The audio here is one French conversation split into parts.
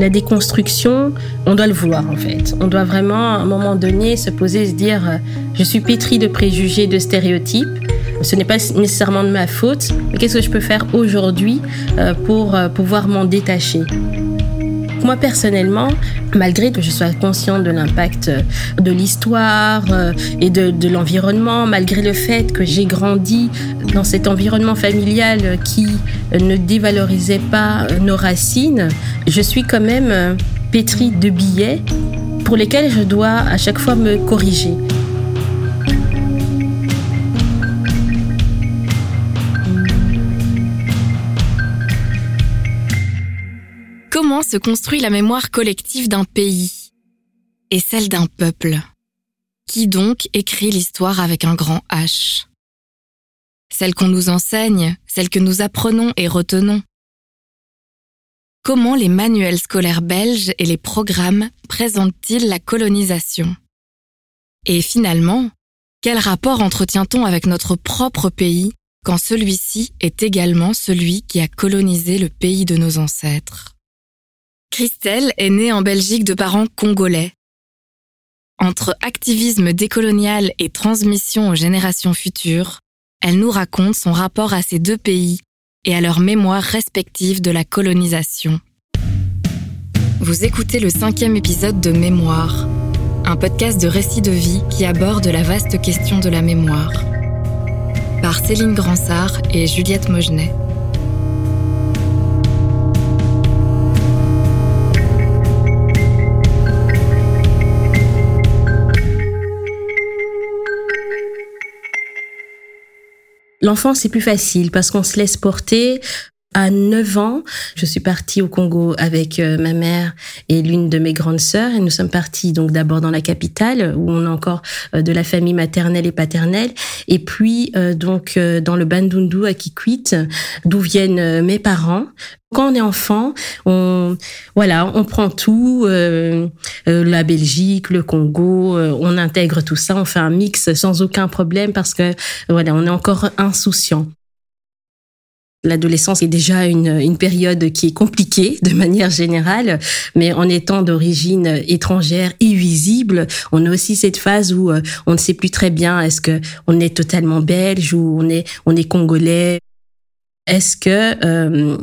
La déconstruction, on doit le vouloir en fait. On doit vraiment à un moment donné se poser et se dire euh, je suis pétri de préjugés, de stéréotypes. Ce n'est pas nécessairement de ma faute, qu'est-ce que je peux faire aujourd'hui euh, pour euh, pouvoir m'en détacher? Moi personnellement, malgré que je sois consciente de l'impact de l'histoire et de, de l'environnement, malgré le fait que j'ai grandi dans cet environnement familial qui ne dévalorisait pas nos racines, je suis quand même pétrie de billets pour lesquels je dois à chaque fois me corriger. Se construit la mémoire collective d'un pays et celle d'un peuple. Qui donc écrit l'histoire avec un grand H? Celle qu'on nous enseigne, celle que nous apprenons et retenons. Comment les manuels scolaires belges et les programmes présentent-ils la colonisation? Et finalement, quel rapport entretient-on avec notre propre pays quand celui-ci est également celui qui a colonisé le pays de nos ancêtres? Christelle est née en Belgique de parents congolais. Entre activisme décolonial et transmission aux générations futures, elle nous raconte son rapport à ces deux pays et à leur mémoire respective de la colonisation. Vous écoutez le cinquième épisode de Mémoire, un podcast de récits de vie qui aborde la vaste question de la mémoire, par Céline Gransart et Juliette Mogenet. L'enfant, c'est plus facile parce qu'on se laisse porter. À 9 ans, je suis partie au Congo avec euh, ma mère et l'une de mes grandes sœurs et nous sommes partis donc d'abord dans la capitale où on a encore euh, de la famille maternelle et paternelle et puis euh, donc dans le Bandundu à Kikwit d'où viennent mes parents. Quand on est enfant, on voilà, on prend tout, la Belgique, le Congo, on intègre tout ça, on fait un mix sans aucun problème parce que voilà, on est encore insouciant. L'adolescence est déjà une, une, période qui est compliquée de manière générale, mais en étant d'origine étrangère et visible, on a aussi cette phase où euh, on ne sait plus très bien est-ce que on est totalement belge ou on est on est congolais. Est-ce que euh,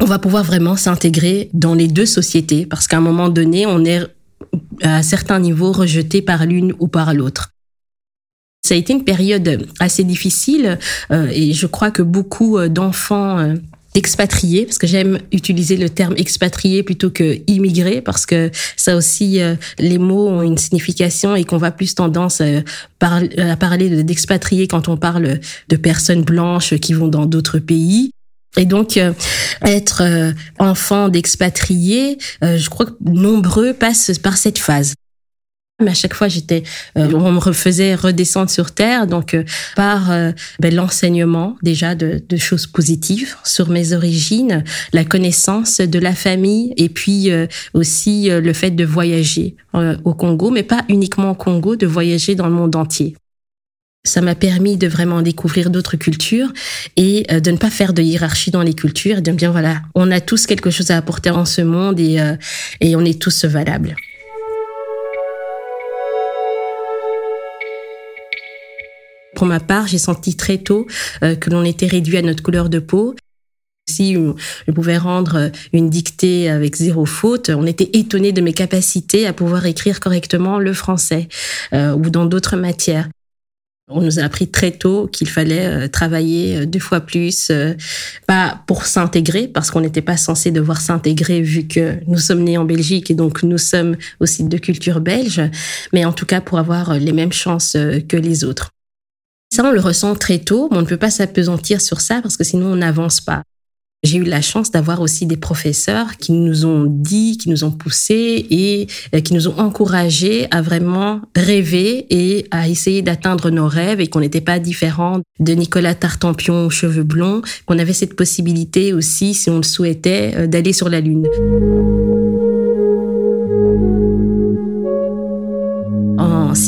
on va pouvoir vraiment s'intégrer dans les deux sociétés? Parce qu'à un moment donné, on est à certains niveaux rejeté par l'une ou par l'autre. Ça a été une période assez difficile euh, et je crois que beaucoup euh, d'enfants euh, expatriés, parce que j'aime utiliser le terme expatrié plutôt que immigré, parce que ça aussi, les mots ont une signification et qu'on va plus tendance à parler d'expatriés quand on parle de personnes blanches qui vont dans d'autres pays. Et donc, être enfant d'expatriés, je crois que nombreux passent par cette phase. Mais à chaque fois, j'étais, euh, on me refaisait redescendre sur terre, donc euh, par euh, ben, l'enseignement déjà de, de, choses positives sur mes origines, la connaissance de la famille, et puis aussi le fait de voyager au Congo, mais pas uniquement au Congo, de voyager dans le monde entier. Ça m'a permis de vraiment découvrir d'autres cultures et de ne pas faire de hiérarchie dans les cultures, et de bien voilà, on a tous quelque chose à apporter en ce monde et, et on est tous valables. Pour ma part, j'ai senti très tôt euh, que l'on était réduit à notre couleur de peau. Si je pouvais rendre une dictée avec zéro faute, on était étonné de mes capacités à pouvoir écrire correctement le français euh, ou dans d'autres matières. On nous a appris très tôt qu'il fallait euh, travailler deux fois plus, pas pour s'intégrer, parce qu'on n'était pas censé devoir s'intégrer vu que nous sommes nés en Belgique et donc nous sommes aussi de culture belge, mais en tout cas pour avoir les mêmes chances que les autres. Ça, on le ressent très tôt, mais on ne peut pas s'apesantir sur ça parce que sinon on n'avance pas. J'ai eu la chance d'avoir aussi des professeurs qui nous ont dit, qui nous ont poussés et euh, qui nous ont encouragés à vraiment rêver et à essayer d'atteindre nos rêves et qu'on n'était pas différent de Nicolas Tartampion aux cheveux blonds, qu'on avait cette possibilité aussi, si on le souhaitait, euh, d'aller sur la Lune.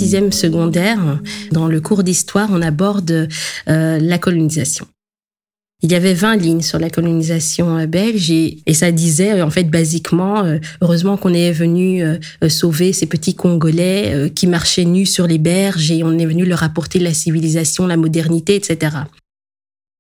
Sixième secondaire, dans le cours d'histoire, on aborde euh, la colonisation. Il y avait 20 lignes sur la colonisation euh, belge et, ça disait euh, en fait basiquement heureusement qu'on est venu sauver ces petits Congolais qui marchaient nus sur les berges et on est venu leur apporter la civilisation, la modernité, etc.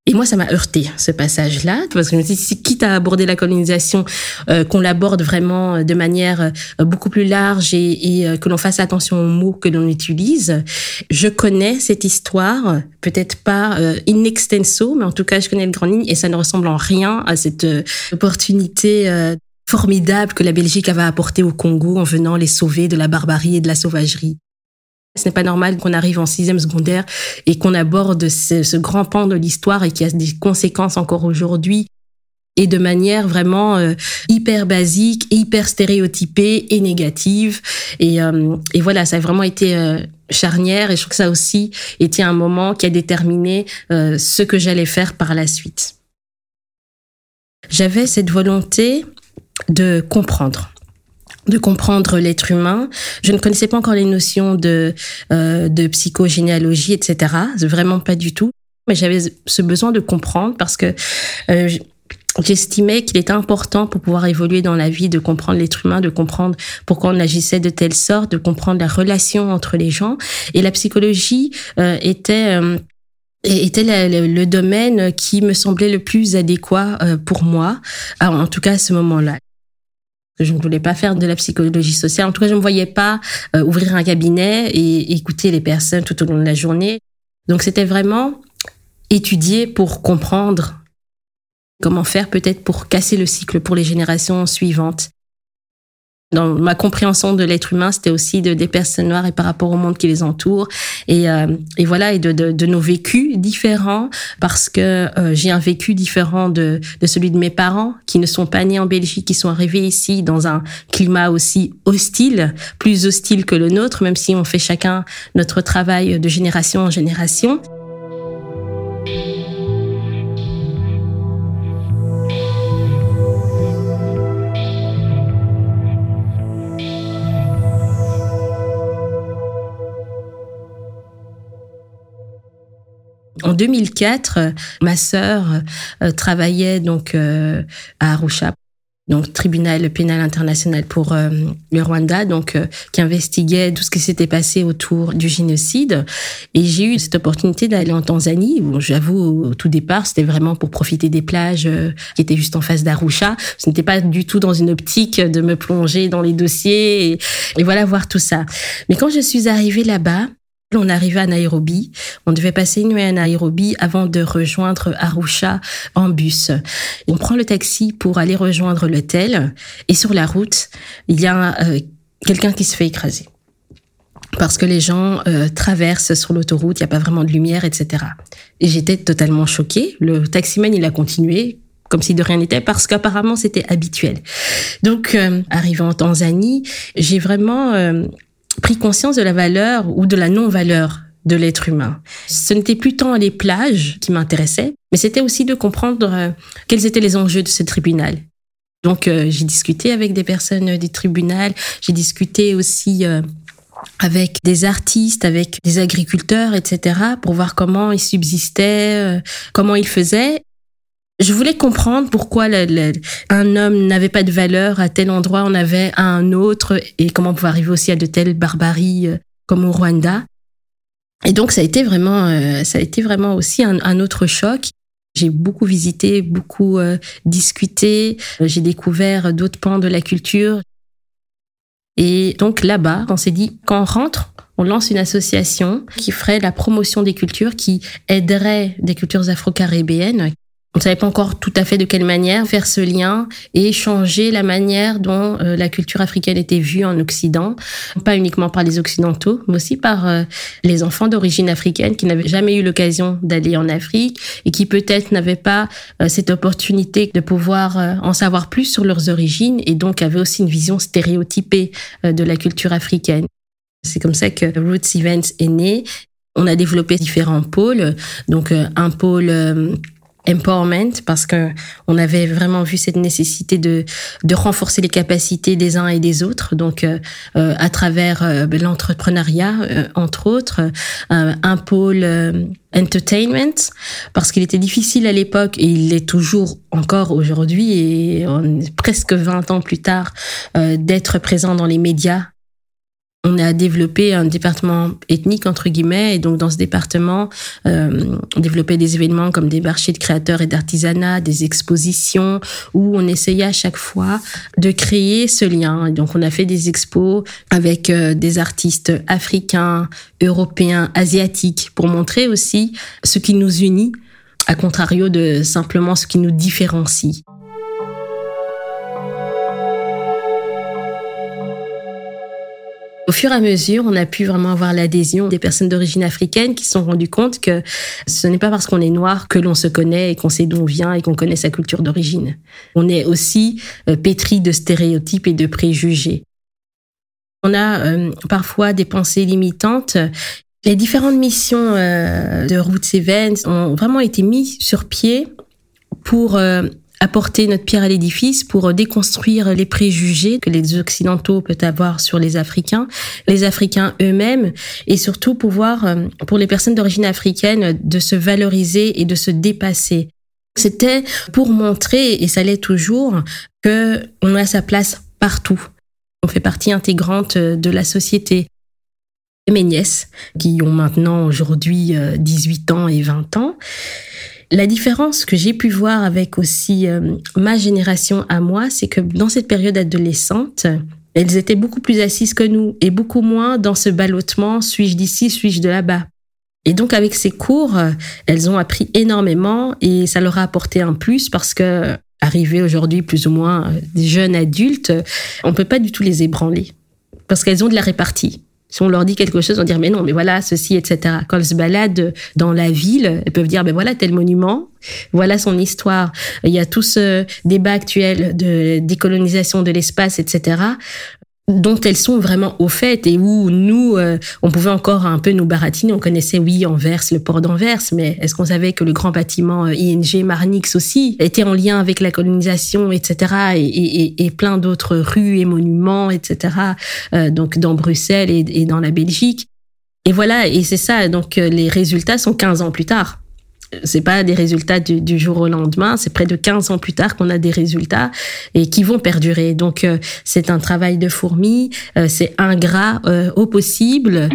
Et moi, ça m'a heurté ce passage-là, parce que je me suis dit, quitte à aborder la colonisation, euh, qu'on l'aborde vraiment de manière euh, beaucoup plus large et, et euh, que l'on fasse attention aux mots que l'on utilise. Je connais cette histoire, peut-être pas in extenso, mais en tout cas, je connais le grand ligne et ça ne ressemble en rien à cette opportunité formidable que la Belgique avait apportée au Congo en venant les sauver de la barbarie et de la sauvagerie. Ce n'est pas normal qu'on arrive en sixième secondaire et qu'on aborde ce, grand pan de l'histoire et qui a des conséquences encore aujourd'hui et de manière vraiment euh, hyper basique, hyper stéréotypée et négative. Et, euh, voilà, ça a vraiment été euh, charnière et je trouve que ça aussi été un moment qui a déterminé ce que j'allais faire par la suite. J'avais cette volonté de comprendre de comprendre l'être humain. Je ne connaissais pas encore les notions de euh, de psychogénéalogie, etc. Vraiment pas du tout. Mais j'avais ce besoin de comprendre parce que euh, j'estimais qu'il était important pour pouvoir évoluer dans la vie de comprendre l'être humain, de comprendre pourquoi on agissait de telle sorte, de comprendre la relation entre les gens. Et la psychologie euh, était euh, était le, domaine qui me semblait le plus adéquat euh, pour moi, en tout cas à ce moment-là je ne voulais pas faire de la psychologie sociale. En tout cas, je ne me voyais pas euh, ouvrir un cabinet et écouter les personnes tout au long de la journée. Donc, c'était vraiment étudier pour comprendre comment faire peut-être pour casser le cycle pour les générations suivantes dans ma compréhension de l'être humain, c'était aussi de, des personnes noires et par rapport au monde qui les entoure. Et, euh, et voilà, et de, de, de, nos vécus différents, parce que euh, j'ai un vécu différent de, de celui de mes parents, qui ne sont pas nés en Belgique, qui sont arrivés ici dans un climat aussi hostile, plus hostile que le nôtre, même si on fait chacun notre travail de génération en génération. En 2004, ma sœur euh, travaillait donc euh, à Arusha donc tribunal pénal international pour euh, le Rwanda, donc qui investiguait tout ce qui s'était passé autour du génocide. Et j'ai eu cette opportunité d'aller en Tanzanie. Bon, j'avoue, au tout départ, c'était vraiment pour profiter des plages qui étaient juste en face d'Arusha. Ce n'était pas du tout dans une optique de me plonger dans les dossiers et, et voilà voir tout ça. Mais quand je suis arrivée là-bas, on arrivait à Nairobi. On devait passer une nuit à Nairobi avant de rejoindre Arusha en bus. On prend le taxi pour aller rejoindre l'hôtel. Et sur la route, il y a euh, quelqu'un qui se fait écraser. Parce que les gens euh, traversent sur l'autoroute, il n'y a pas vraiment de lumière, etc. Et j'étais totalement choquée. Le taximan, il a continué comme si de rien n'était, parce qu'apparemment c'était habituel. Donc, euh, arrivant en Tanzanie, j'ai vraiment pris conscience de la valeur ou de la non-valeur de l'être humain. Ce n'était plus tant les plages qui m'intéressaient, mais c'était aussi de comprendre euh, quels étaient les enjeux de ce tribunal. Donc euh, j'ai discuté avec des personnes du tribunal, j'ai discuté aussi euh, avec des artistes, avec des agriculteurs, etc., pour voir comment ils subsistaient, comment ils faisaient. Je voulais comprendre pourquoi un homme n'avait pas de valeur à tel endroit, on avait à un autre, et comment on pouvait arriver aussi à de telles barbaries euh, comme au Rwanda. Et donc ça a été vraiment, euh, ça a été vraiment aussi un, autre choc. J'ai beaucoup visité, beaucoup euh, discuté. J'ai découvert d'autres pans de la culture. Et donc là-bas, on s'est dit, quand on rentre, on lance une association qui ferait la promotion des cultures, qui aiderait des cultures afro-caribéennes, on ne savait pas encore tout à fait de quelle manière faire ce lien et changer la manière dont euh, la culture africaine était vue en Occident, pas uniquement par les Occidentaux, mais aussi par euh, les enfants d'origine africaine qui n'avaient jamais eu l'occasion d'aller en Afrique et qui peut-être n'avaient pas euh, cette opportunité de pouvoir en savoir plus sur leurs origines et donc avaient aussi une vision stéréotypée de la culture africaine. C'est comme ça que Roots Events est né. On a développé différents pôles, donc un pôle empowerment parce que on avait vraiment vu cette nécessité de de renforcer les capacités des uns et des autres. Donc euh, euh à travers euh, ben, l'entrepreneuriat euh, entre autres un pôle entertainment parce qu'il était difficile à l'époque et il l'est toujours encore aujourd'hui et on, presque 20 ans plus tard d'être présent dans les médias on a développé un département ethnique entre guillemets et donc dans ce département euh, on développait des événements comme des marchés de créateurs et d'artisanat, des expositions où on essayait à chaque fois de créer ce lien. donc on a fait des expos avec euh, des artistes africains, européens, asiatiques pour montrer aussi ce qui nous unit à contrario de simplement ce qui nous différencie. Au fur et à mesure, on a pu vraiment avoir l'adhésion des personnes d'origine africaine qui se sont rendues compte que ce n'est pas parce qu'on est noir que l'on se connaît et qu'on sait d'où on vient et qu'on connaît sa culture d'origine. On est aussi euh, pétri de stéréotypes et de préjugés. On a euh, parfois des pensées limitantes les différentes missions euh, de Roots Events ont vraiment été mises sur pied pour apporter notre pierre à l'édifice pour déconstruire les préjugés que les Occidentaux peuvent avoir sur les Africains, les Africains eux-mêmes, et surtout pouvoir, euh, pour les personnes d'origine africaine, de se valoriser et de se dépasser. C'était pour montrer, et ça l'est toujours, que on a sa place partout. On fait partie intégrante de la société. Mes nièces, qui ont maintenant aujourd'hui 18 euh, ans et 20 ans, la différence que j'ai pu voir avec aussi euh, ma génération à moi, c'est que dans cette période adolescente, elles étaient beaucoup plus assises que nous et beaucoup moins dans ce ballottement, suis-je d'ici, suis-je de là-bas. Et donc avec ces cours, elles ont appris énormément et ça leur a apporté un plus parce que arriver aujourd'hui plus ou moins euh, des jeunes adultes, on peut pas du tout les ébranler parce qu'elles ont de la répartie. Si on leur dit quelque chose, on dire mais non, mais voilà ceci, etc. Quand elles se baladent dans la ville, elles peuvent dire ben voilà tel monument, voilà son histoire. Il y a tout ce débat actuel de décolonisation de l'espace, etc dont elles sont vraiment au fait et où nous, euh, on pouvait encore un peu nous baratiner. On connaissait, oui, Anvers, le port d'Anvers, mais est-ce qu'on savait que le grand bâtiment euh, ING Marnix aussi était en lien avec la colonisation, etc. et, plein d'autres rues et monuments, etc. Euh, donc dans Bruxelles et, et dans la Belgique. Et voilà, et c'est ça. Donc les résultats sont 15 ans plus tard c'est pas des résultats du, jour au lendemain, c'est près de 15 ans plus tard qu'on a des résultats et qui vont perdurer. Donc euh, c'est un travail de fourmi, euh, c'est ingrat euh, au possible.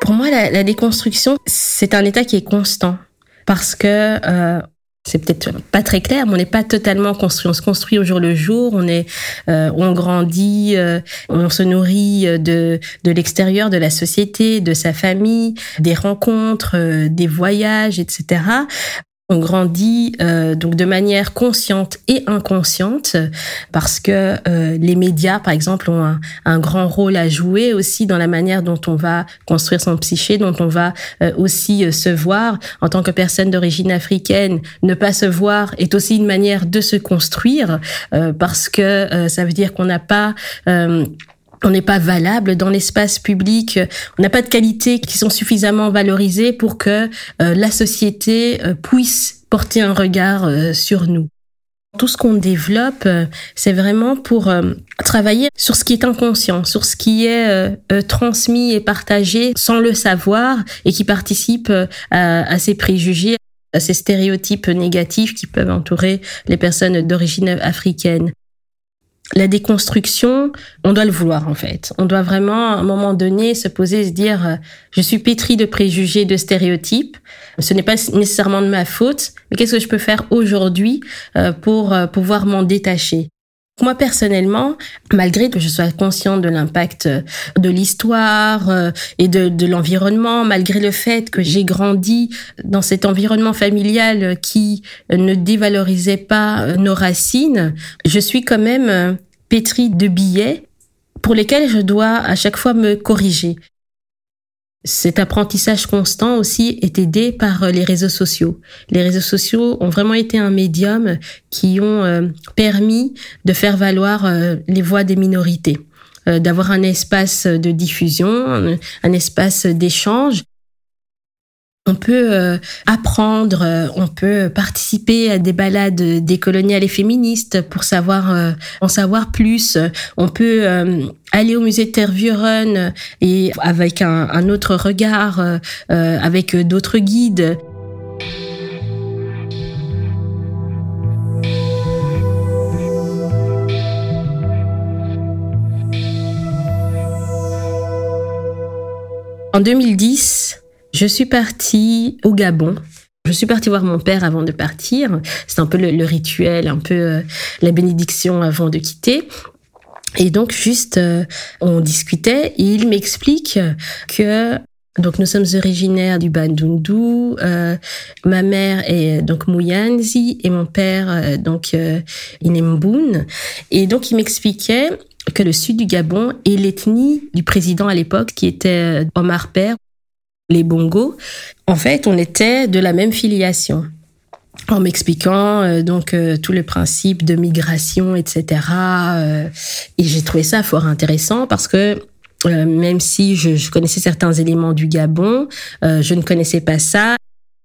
Pour moi, la, la déconstruction, c'est un état qui est constant parce que c'est peut-être pas très clair, mais on n'est pas totalement construit. On se construit au jour le jour. On est, euh, on grandit, euh, on se nourrit de de l'extérieur, de la société, de sa famille, des rencontres, euh, des voyages, etc on grandit euh, donc de manière consciente et inconsciente parce que euh, les médias, par exemple, ont un, grand rôle à jouer aussi dans la manière dont on va construire son psyché, dont on va euh, aussi se voir en tant que personne d'origine africaine. Ne pas se voir est aussi une manière de se construire parce que ça veut dire qu'on n'a pas on n'est pas valable dans l'espace public, on n'a pas de qualités qui sont suffisamment valorisées pour que euh, la société euh, puisse porter un regard euh, sur nous. Tout ce qu'on développe, c'est vraiment pour travailler sur ce qui est inconscient, sur ce qui est transmis et partagé sans le savoir et qui participe à, à ces préjugés, à ces stéréotypes négatifs qui peuvent entourer les personnes d'origine africaine la déconstruction, on doit le vouloir en fait. On doit vraiment à un moment donné se poser et se dire euh, je suis pétri de préjugés, de stéréotypes. Ce n'est pas nécessairement de ma faute, mais qu'est-ce que je peux faire aujourd'hui euh, pour euh, pouvoir m'en détacher? Moi personnellement, malgré que je sois consciente de l'impact de l'histoire et de, de l'environnement, malgré le fait que j'ai grandi dans cet environnement familial qui ne dévalorisait pas nos racines, je suis quand même pétri de billets pour lesquels je dois à chaque fois me corriger. Cet apprentissage constant aussi est aidé par les réseaux sociaux. Les réseaux sociaux ont vraiment été un médium qui ont euh, permis de faire valoir euh, les voix des minorités, euh, d'avoir un espace de diffusion, un espace d'échange on peut euh, apprendre, euh, on peut participer à des balades décoloniales et féministes pour euh, en savoir plus. On peut aller au musée Tervuren et avec un, un autre regard, avec d'autres guides. En 2010, je suis partie au Gabon. Je suis partie voir mon père avant de partir. C'est un peu le, rituel, un peu euh, la bénédiction avant de quitter. Et donc juste, euh, on discutait et il m'explique que donc nous sommes originaires du Bandundu. Euh, ma mère est donc Muyanzi et mon père donc Inemboun. Et donc il m'expliquait que le sud du Gabon est l'ethnie du président à l'époque qui était Omar Père les bongos, en fait, on était de la même filiation en m'expliquant euh, donc euh, tout le principe de migration, etc. Euh, et j'ai trouvé ça fort intéressant parce que même si je, connaissais certains éléments du Gabon, je ne connaissais pas ça.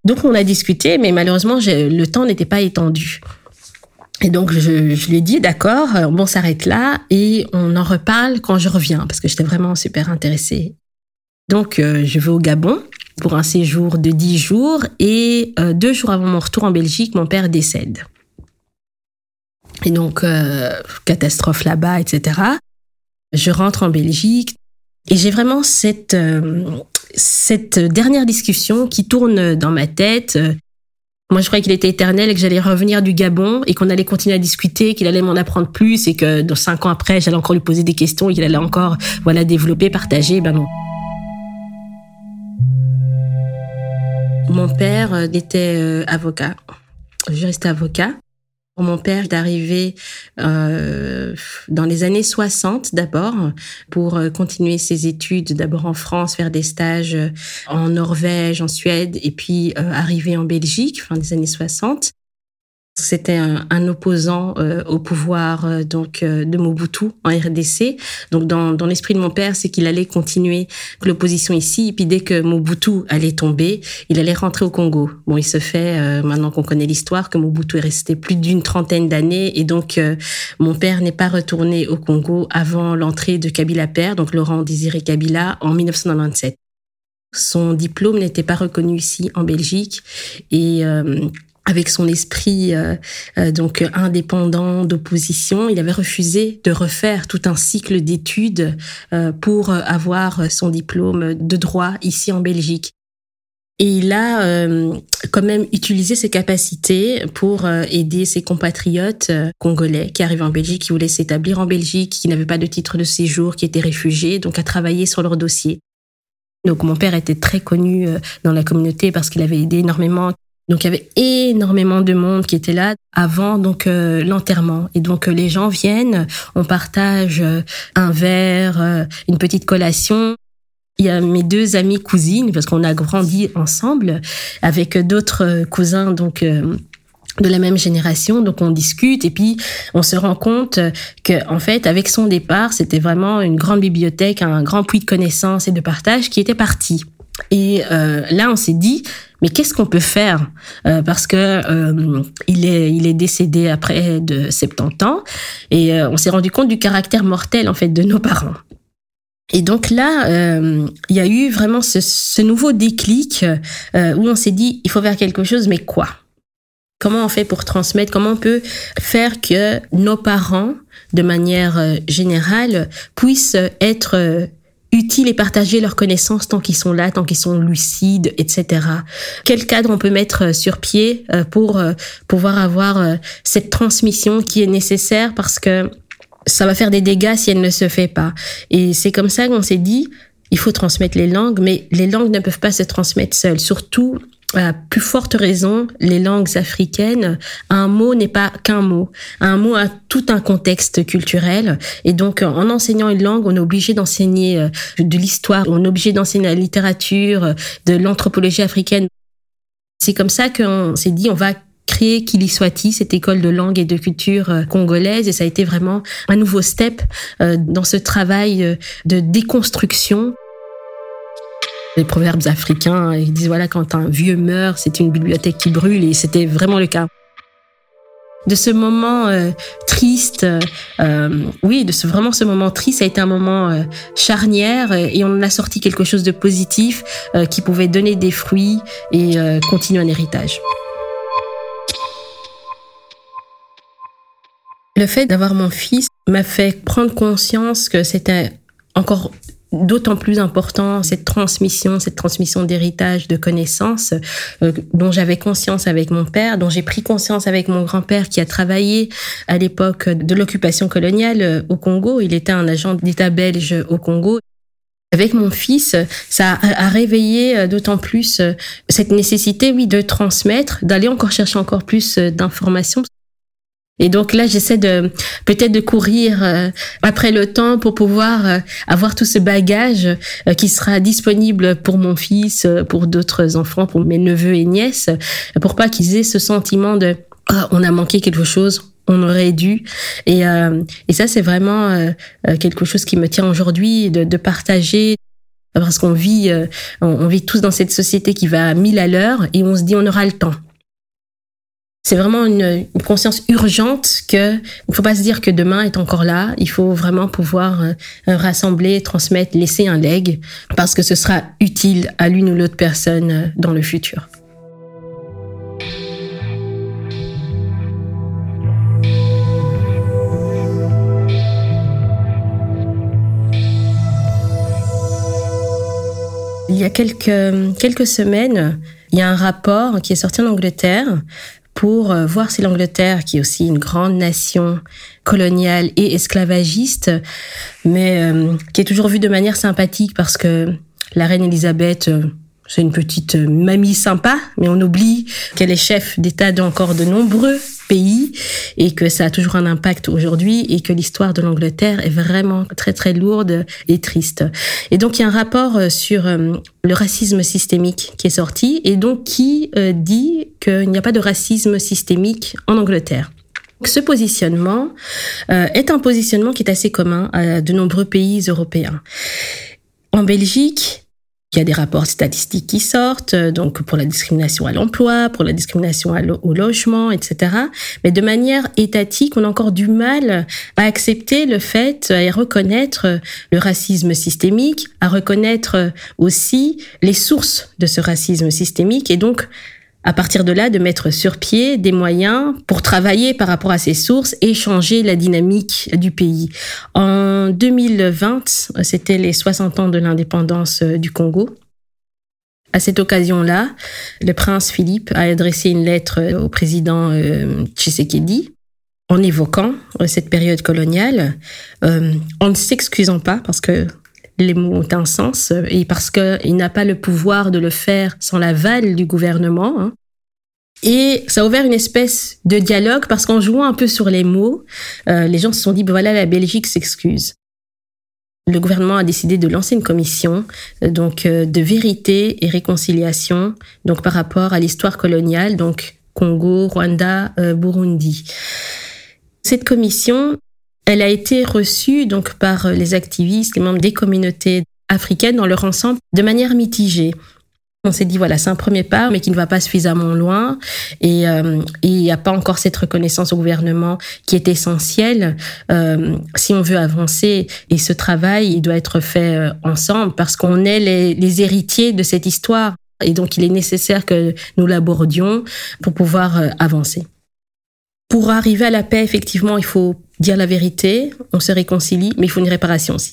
Donc on a discuté, mais malheureusement le temps n'était pas étendu. Et donc je, lui ai dit d'accord, on s'arrête là et on en reparle quand je reviens parce que j'étais vraiment super intéressée. Donc, euh, je vais au Gabon pour un séjour de dix jours et euh, deux jours avant mon retour en Belgique, mon père décède. Et donc, euh, catastrophe là-bas, etc. Je rentre en Belgique et j'ai vraiment cette, cette dernière discussion qui tourne dans ma tête. Moi, je croyais qu'il était éternel et que j'allais revenir du Gabon et qu'on allait continuer à discuter, qu'il allait m'en apprendre plus et que dans cinq ans après, j'allais encore lui poser des questions et qu'il allait encore, voilà, développer, partager. Ben non. Mon père euh, était euh, avocat, juriste avocat. Mon père d'arriver euh, dans les années 60 d'abord pour continuer ses études d'abord en France, faire des stages en Norvège, en Suède et puis arriver en Belgique fin des années 60. C'était un, opposant euh, au pouvoir euh, donc euh, de Mobutu en RDC. Donc dans, dans l'esprit de mon père, c'est qu'il allait continuer l'opposition ici. Et puis dès que Mobutu allait tomber, il allait rentrer au Congo. Bon, il se fait maintenant qu'on connaît l'histoire que Mobutu est resté plus d'une trentaine d'années et donc mon père n'est pas retourné au Congo avant l'entrée de Kabila Père, donc Laurent Désiré Kabila, en 1997. Son diplôme n'était pas reconnu ici en Belgique et avec son esprit euh, euh, donc indépendant d'opposition, il avait refusé de refaire tout un cycle d'études euh, pour avoir son diplôme de droit ici en Belgique. Et il a quand même utilisé ses capacités pour aider ses compatriotes congolais qui arrivaient en Belgique, qui voulaient s'établir en Belgique, qui n'avaient pas de titre de séjour, qui étaient réfugiés, donc à travailler sur leur dossier. Donc mon père était très connu dans la communauté parce qu'il avait aidé énormément donc il y avait énormément de monde qui était là avant donc euh, l'enterrement et donc euh, les gens viennent, on partage euh, un verre, une petite collation. Il y a mes deux amies cousines parce qu'on a grandi ensemble avec d'autres cousins donc de la même génération, donc on discute et puis on se rend compte que en fait avec son départ, c'était vraiment une grande bibliothèque, un grand puits de connaissances et de partage qui était parti. Et euh, là, on s'est dit, mais qu'est-ce qu'on peut faire euh, Parce que euh, il est il est décédé après de 70 ans, et euh, on s'est rendu compte du caractère mortel en fait de nos parents. Et donc là, euh, il y a eu vraiment ce, ce nouveau déclic où on s'est dit, il faut faire quelque chose, mais quoi? Comment on fait pour transmettre? Comment on peut faire que nos parents, de manière générale, puissent être utile et partager leurs connaissances tant qu'ils sont là, tant qu'ils sont lucides, etc. Quel cadre on peut mettre euh, sur pied euh, pour euh, pouvoir avoir cette transmission qui est nécessaire parce que ça va faire des dégâts si elle ne se fait pas. Et c'est comme ça qu'on s'est dit, il faut transmettre les langues, mais les langues ne peuvent pas se transmettre seules, surtout à plus forte raison, les langues africaines, un mot n'est pas qu'un mot. Un mot a tout un contexte culturel. Et donc, en enseignant une langue, on est obligé d'enseigner euh, de l'histoire, on est obligé d'enseigner la littérature, de l'anthropologie africaine. C'est comme ça qu'on s'est dit, on va créer Kili Swati, cette école de langue et de culture euh, congolaise. Et ça a été vraiment un nouveau step euh, dans ce travail de déconstruction. Les proverbes africains, ils disent voilà, quand un vieux meurt, c'est une bibliothèque qui brûle, et c'était vraiment le cas de ce moment euh, triste, euh, oui, de ce vraiment ce moment triste, ça a été un moment euh, charnière et on a sorti quelque chose de positif qui pouvait donner des fruits et continuer un héritage. Le fait d'avoir mon fils m'a fait prendre conscience que c'était encore d'autant plus important cette transmission, cette transmission d'héritage, de connaissances euh, dont j'avais conscience avec mon père, dont j'ai pris conscience avec mon grand-père qui a travaillé à l'époque de l'occupation coloniale euh, au Congo. Il était un agent d'État belge au Congo. Avec mon fils, ça a réveillé euh, d'autant plus cette nécessité, oui, de transmettre, d'aller encore chercher encore plus d'informations. Et donc là, j'essaie de peut-être de courir euh, après le temps pour pouvoir euh, avoir tout ce bagage euh, qui sera disponible pour mon fils, pour d'autres enfants, pour mes neveux et nièces, pour pas qu'ils aient ce sentiment de ah, on a manqué quelque chose, on aurait dû. Et, et ça, c'est vraiment quelque chose qui me tient aujourd'hui de, de partager parce qu'on vit, on vit tous dans cette société qui va à mille à l'heure et on se dit on aura le temps c'est vraiment une, conscience urgente que il faut pas se dire que demain est encore là. Il faut vraiment pouvoir euh, rassembler, transmettre, laisser un leg parce que ce sera utile à l'une ou l'autre personne euh, dans le futur. Il y a quelques, quelques semaines, il y a un rapport qui est sorti en Angleterre pour euh, voir si l'Angleterre, qui est aussi une grande nation coloniale et esclavagiste, mais euh, qui est toujours vue de manière sympathique parce que la reine Elisabeth euh, c'est une petite mamie sympa, mais on oublie qu'elle est chef d'État d'encore de nombreux pays et que ça a toujours un impact aujourd'hui et que l'histoire de l'Angleterre est vraiment très très lourde et triste. Et donc il y a un rapport euh, sur euh, le racisme systémique qui est sorti et donc qui euh, dit qu'il n'y a pas de racisme systémique en Angleterre. Ce positionnement est un positionnement qui est assez commun à de nombreux pays européens. En Belgique, il y a des rapports statistiques qui sortent, euh, donc pour la discrimination à l'emploi, pour la discrimination au logement, etc. Mais de manière étatique, on a encore du mal à accepter le fait et reconnaître le racisme systémique, à reconnaître aussi les sources de ce racisme systémique et donc à partir de là, de mettre sur pied des moyens pour travailler par rapport à ces sources et changer la dynamique du pays. En 2020, c'était les 60 ans de l'indépendance euh, du Congo. À cette occasion-là, le prince Philippe a adressé une lettre euh, au président euh, Tshisekedi en évoquant cette période coloniale, en ne s'excusant pas parce que les mots ont un sens et parce qu'il n'a pas le pouvoir de le faire sans l'aval du gouvernement. Hein. Et ça a ouvert une espèce de dialogue parce qu'en jouant un peu sur les mots, euh, les gens se sont dit, ben voilà, la Belgique s'excuse. Le gouvernement a décidé de lancer une commission euh, donc euh, de vérité et réconciliation donc par rapport à l'histoire coloniale donc Congo, Rwanda, Burundi. Cette commission elle a été reçue donc par les activistes, les membres des communautés africaines dans leur ensemble de manière mitigée. On s'est dit voilà c'est un premier pas mais qui ne va pas suffisamment loin et euh, il n'y a pas encore cette reconnaissance au gouvernement qui est essentielle euh, si on veut avancer et ce travail il doit être fait euh, ensemble parce qu'on est les, les héritiers de cette histoire et donc il est nécessaire que nous l'abordions pour pouvoir avancer. Pour arriver à la paix, effectivement, il faut dire la vérité, on se réconcilie, mais il faut une réparation aussi.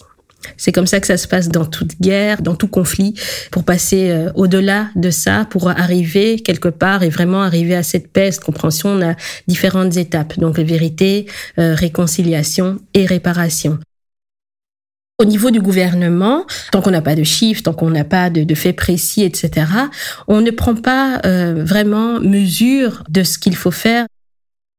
C'est comme ça que ça se passe dans toute guerre, dans tout conflit, pour passer euh, au-delà de ça, pour arriver quelque part et vraiment arriver à cette paix, cette compréhension, on a différentes étapes. Donc vérité, euh, réconciliation et réparation. Au niveau du gouvernement, tant qu'on n'a pas de chiffres, tant qu'on n'a pas de, faits précis, etc., on ne prend pas euh, vraiment mesure de ce qu'il faut faire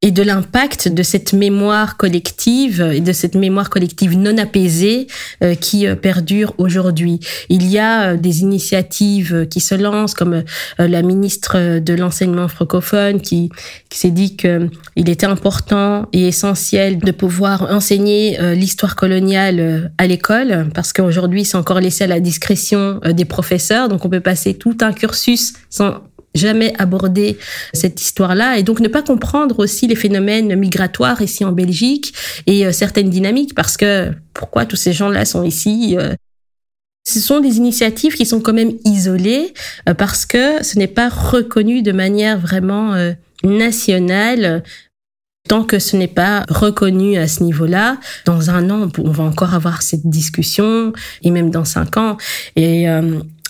et de l'impact de cette mémoire collective et de cette mémoire collective non apaisée euh, qui euh, perdure aujourd'hui. Il y a euh, des initiatives qui se lancent, comme la ministre de l'enseignement francophone qui, qui s'est dit que il était important et essentiel de pouvoir enseigner l'histoire coloniale à l'école, parce qu'aujourd'hui c'est encore laissé à la discrétion des professeurs, donc on peut passer tout un cursus sans jamais aborder cette histoire-là et donc ne pas comprendre aussi les phénomènes migratoires ici en Belgique et euh, certaines dynamiques parce que pourquoi tous ces gens-là sont ici euh? ce sont des initiatives qui sont quand même isolées euh, parce que ce n'est pas reconnu de manière vraiment nationale tant que ce n'est pas reconnu à ce niveau-là, dans un an, on va encore avoir cette discussion, et même dans cinq ans.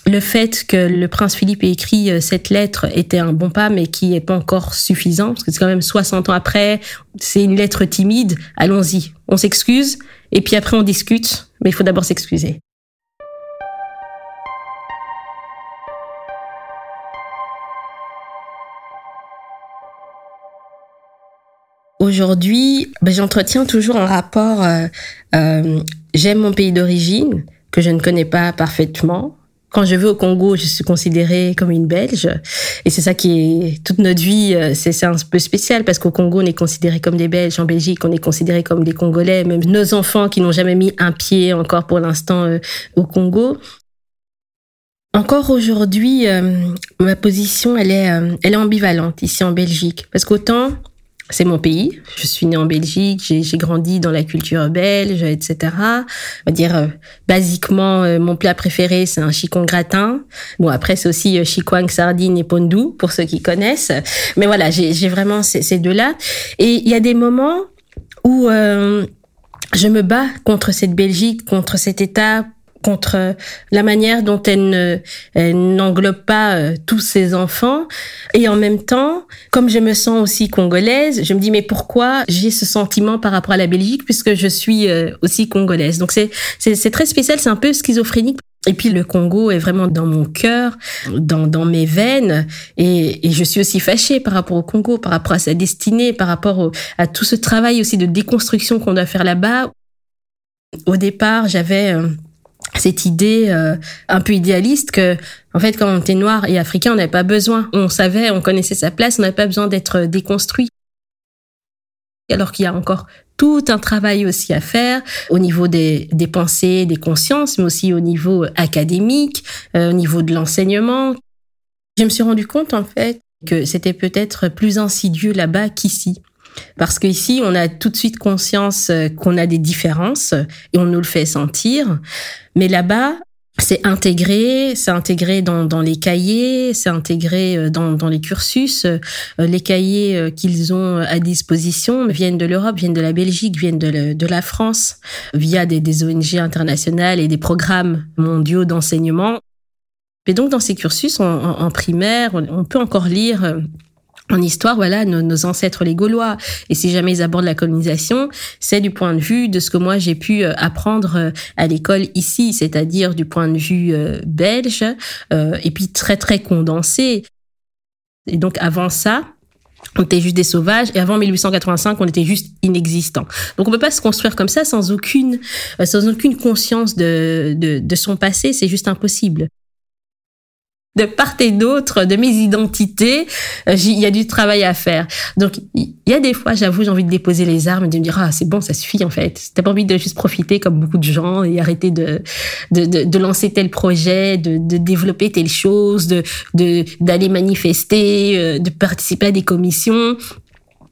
Le fait que le prince Philippe ait écrit euh, cette lettre était un bon pas, mais qui n'est pas encore suffisant, parce que c'est quand même 60 ans après, c'est une lettre timide, allons-y, on s'excuse, et puis après on discute, mais il faut d'abord s'excuser. Aujourd'hui, ben, j'entretiens toujours un rapport, euh, euh, j'aime mon pays d'origine, que je ne connais pas parfaitement, quand je vais au Congo, je suis considérée comme une Belge. Et c'est ça qui est toute notre vie, euh, c'est un peu spécial parce qu'au Congo, on est considéré comme des Belges. En Belgique, on est considéré comme des Congolais. Même nos enfants qui n'ont jamais mis un pied encore pour l'instant euh, au Congo. Encore aujourd'hui, euh, ma position, elle est, elle est ambivalente ici en Belgique. Parce qu'autant, c'est mon pays. Je suis née en Belgique, j'ai grandi dans la culture belge, etc. On va dire, euh, basiquement, euh, mon plat préféré, c'est un chicon gratin. Bon, après, c'est aussi euh, chikwang, sardine et pondou, pour ceux qui connaissent. Mais voilà, j'ai vraiment ces, ces deux-là. Et il y a des moments où je me bats contre cette Belgique, contre cet État, contre la manière dont elle n'englobe pas euh, tous ses enfants. Et en même temps, comme je me sens aussi congolaise, je me dis mais pourquoi j'ai ce sentiment par rapport à la Belgique puisque je suis euh, aussi congolaise? Donc c'est c'est très spécial, c'est un peu schizophrénique. Et puis le Congo est vraiment dans mon cœur, dans, dans mes veines, et, et je suis aussi fâchée par rapport au Congo, par rapport à sa destinée, par rapport à tout ce travail aussi de déconstruction qu'on doit faire là-bas. Au départ, j'avais euh, cette idée euh, un peu idéaliste que en fait quand on était noir et africain on n'avait pas besoin on savait on connaissait sa place on n'avait pas besoin d'être déconstruit alors qu'il y a encore tout un travail aussi à faire au niveau des, des pensées, des consciences, mais aussi au niveau académique, euh, au niveau de l'enseignement. Je me suis rendu compte en fait que c'était peut-être plus insidieux là-bas qu'ici. Parce qu'ici, on a tout de suite conscience euh, qu'on a des différences et on nous le fait sentir. Mais là-bas, c'est intégré, c'est intégré dans, dans les cahiers, c'est intégré euh, dans, dans les cursus. Euh, les cahiers qu'ils ont à disposition viennent de l'Europe, viennent de la Belgique, viennent de, la France, via des, des ONG internationales et des programmes mondiaux d'enseignement. Et donc, dans ces cursus, en, en primaire, on peut encore lire en histoire, voilà, nos, ancêtres les Gaulois. Et si jamais ils abordent la colonisation, c'est du point de vue de ce que moi j'ai pu euh, apprendre euh, à l'école ici, c'est-à-dire du point de vue euh, belge, et puis très très condensé. Et donc avant ça, on était juste des sauvages et avant 1885 on était juste inexistants. Donc on peut pas se construire comme ça sans aucune sans aucune conscience de de, de son passé, c'est juste impossible de part et d'autre de mes identités, euh, il y a du travail à faire. Donc, il y a des fois, j'avoue, j'ai envie de déposer les armes et de me dire, ah, c'est bon, ça suffit, en fait. T'as pas envie de juste profiter comme beaucoup de gens et arrêter de, de, de, lancer tel projet, de, de développer telle chose, de, de, d'aller manifester, euh, de participer à des commissions.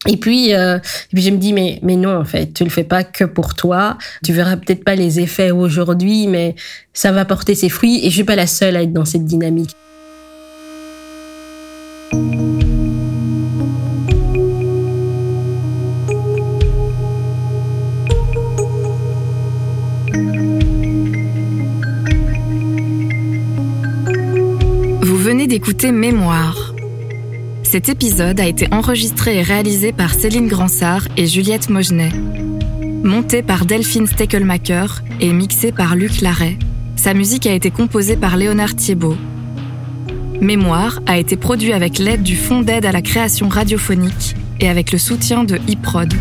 Et puis, euh, et puis je me dis mais mais non en fait tu le fais pas que pour toi. Tu verras peut-être pas les effets aujourd'hui, mais ça va porter ses fruits. Et je suis pas la seule à être dans cette dynamique. Vous venez d'écouter Mémoire. Cet épisode a été enregistré et réalisé par Céline Gransart et Juliette Mogenet. Monté par Delphine Steckelmacher et mixé par Luc Larrey. Sa musique a été composée par Léonard Thiebaud. Mémoire a été produit avec l'aide du Fonds d'aide à la création radiophonique et avec le soutien de iProd,